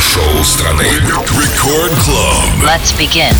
радиошоу страны. Рекорд Club. Let's begin.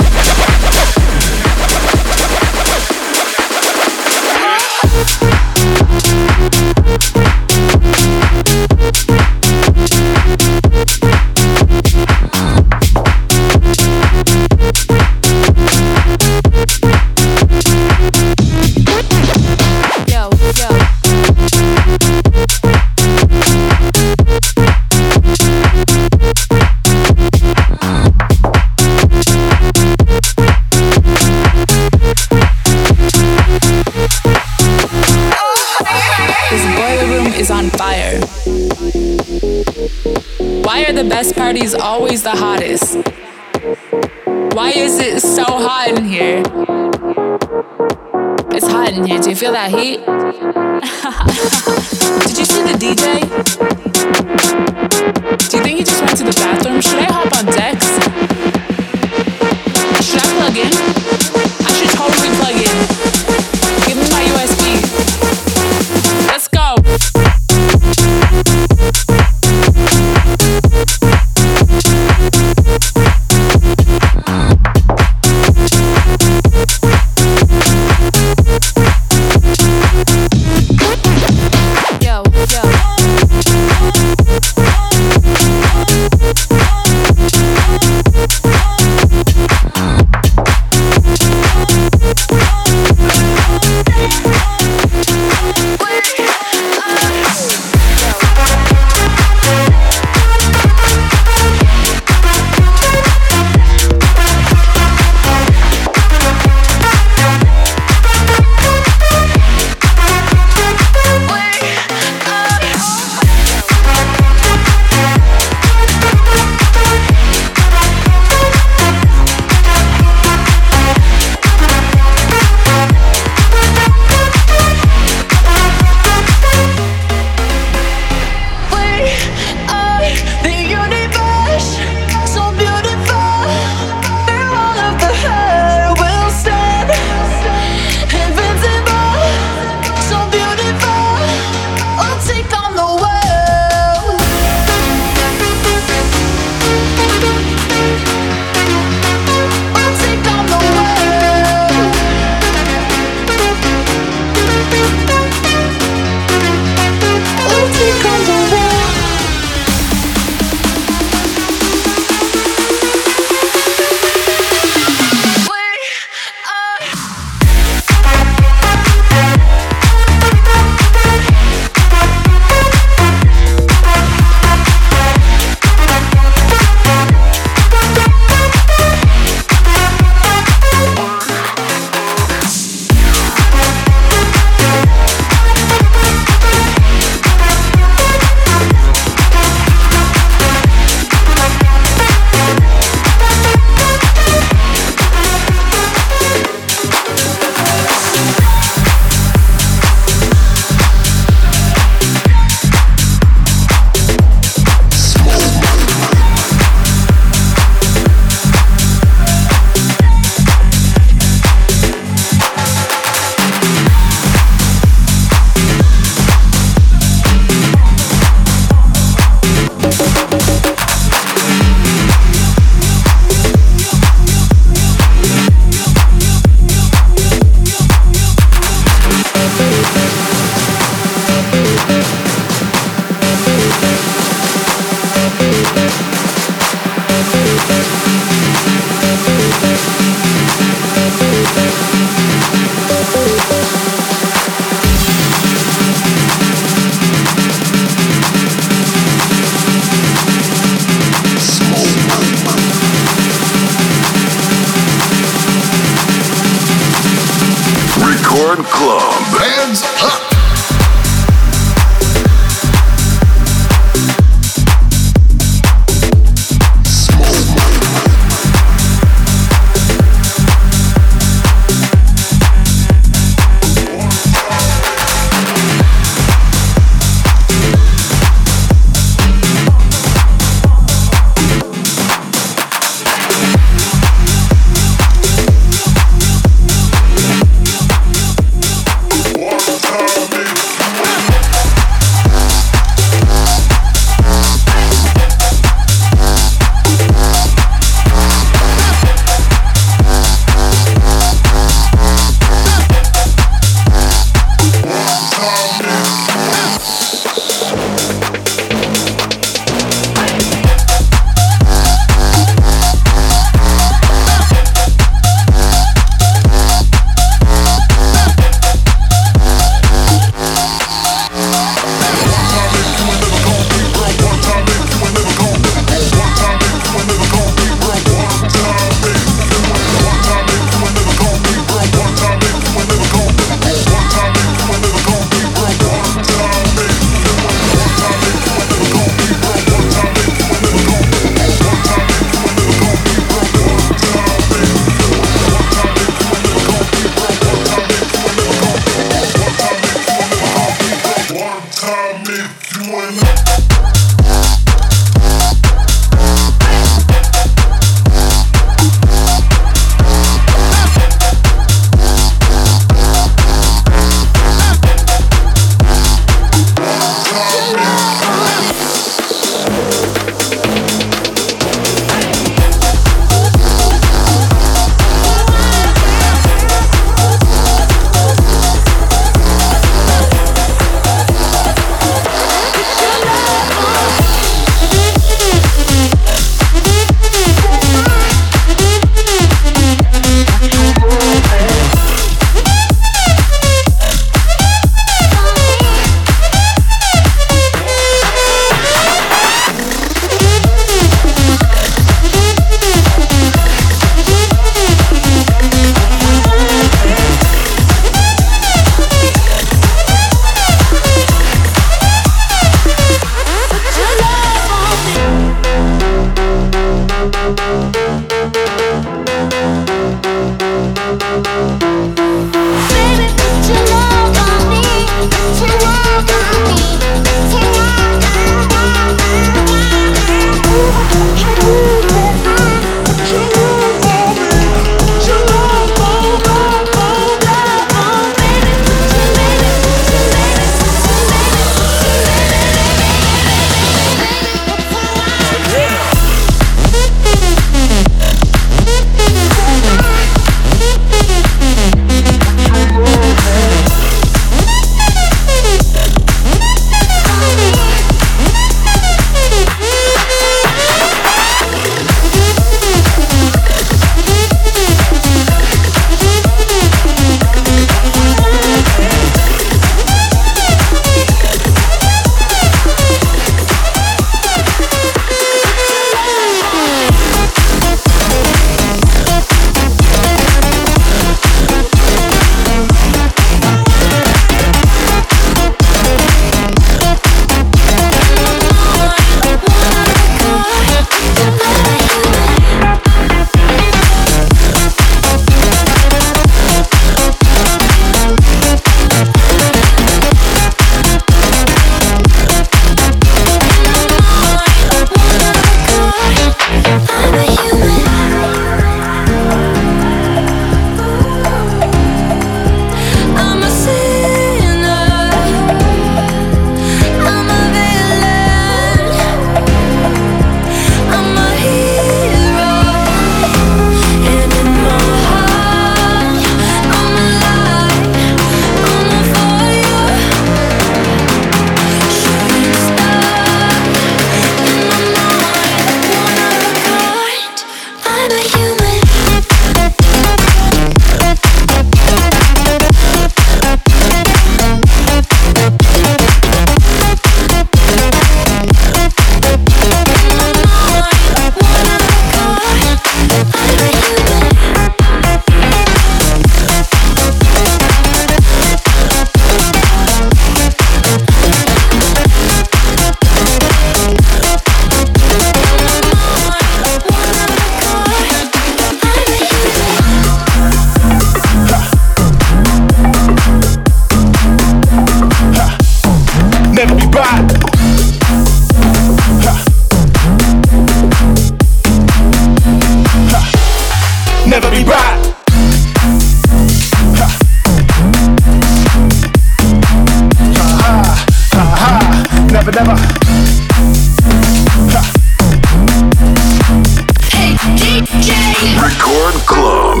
Record Club.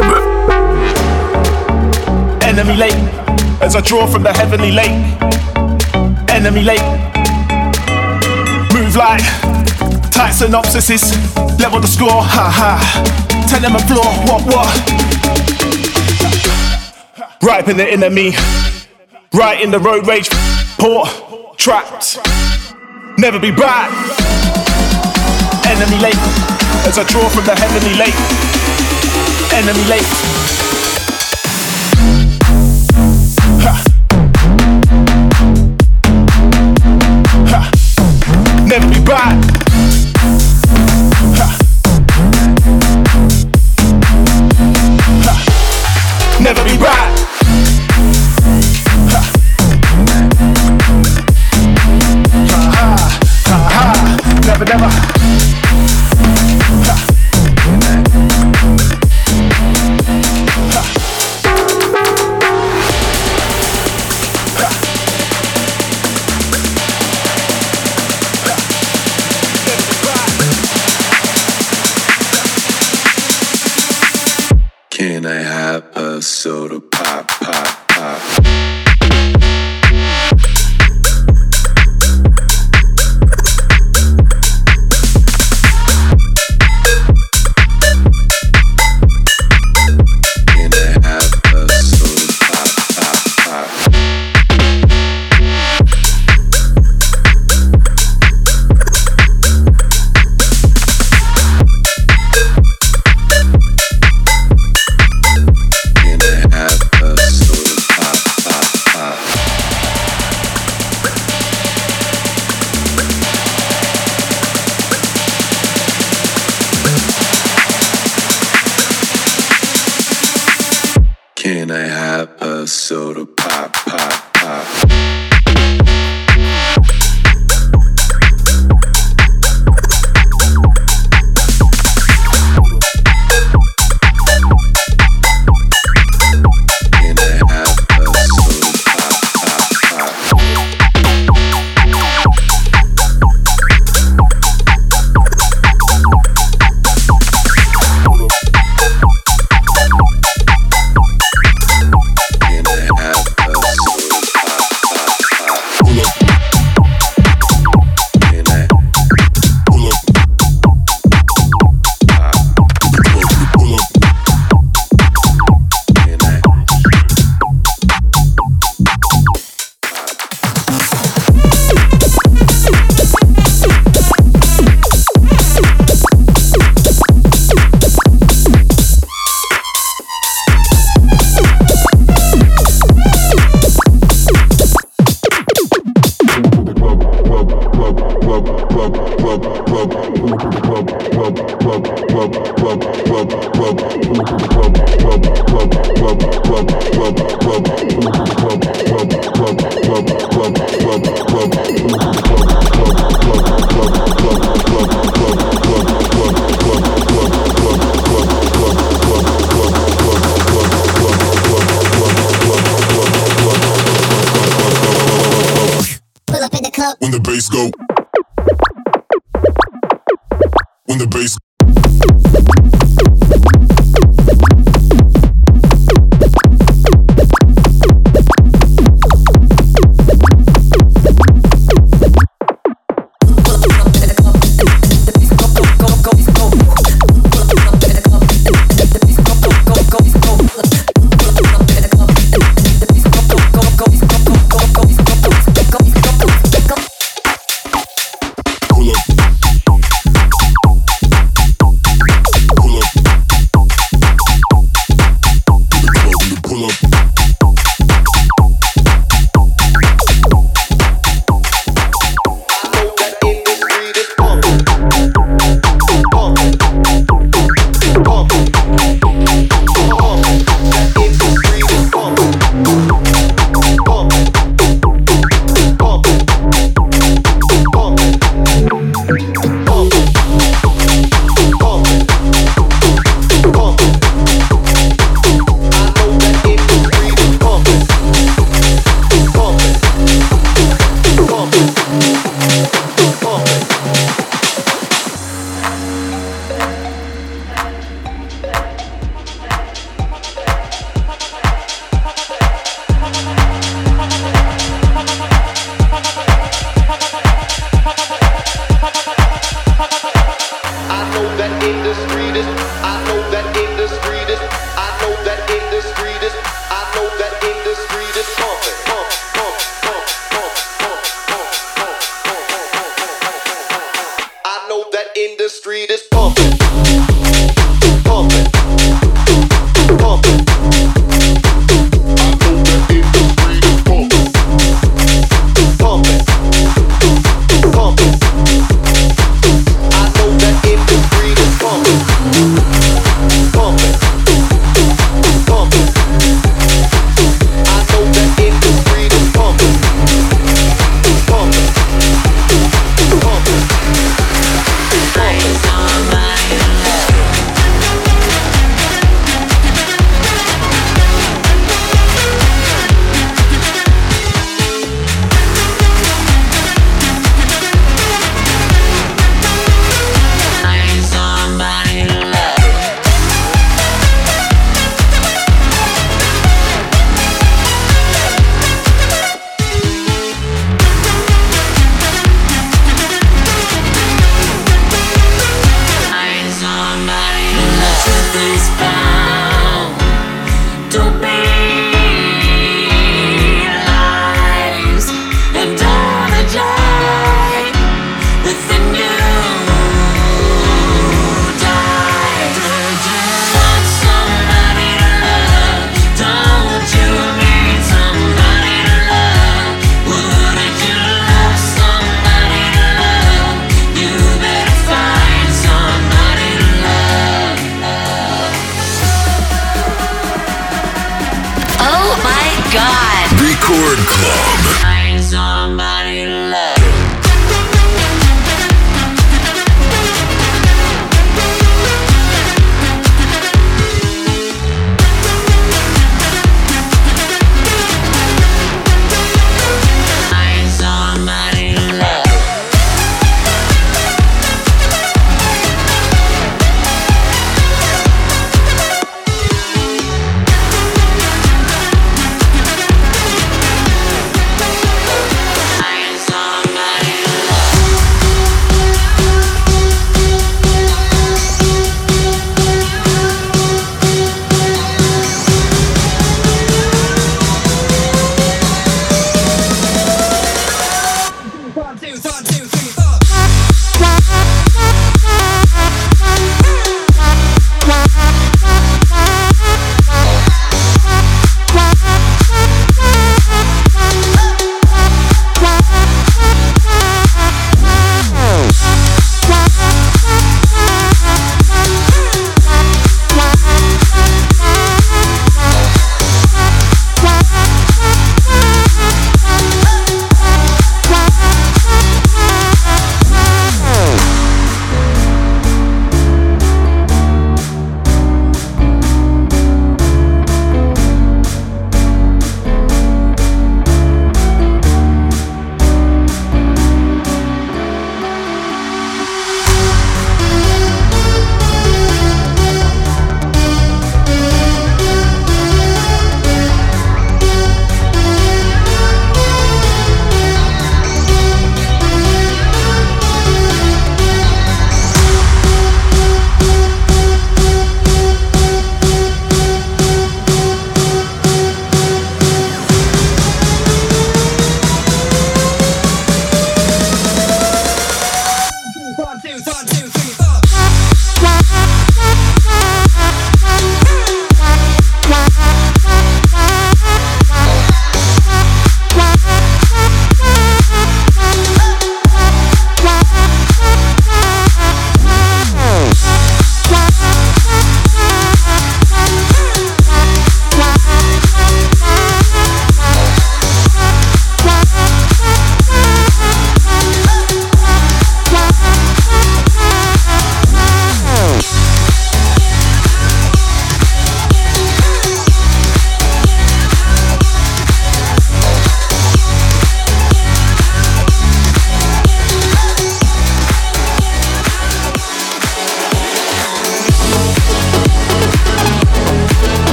Enemy late, as I draw from the heavenly lake. Enemy late, move like tight synopsises. Level the score, ha ha. Tell them a floor, what what? Right in the enemy, right in the road rage. Port, trapped, never be back. Enemy late, as I draw from the heavenly lake. Enemy late. Ha. Ha. Never be back. Ha. Ha. Never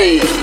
Hey.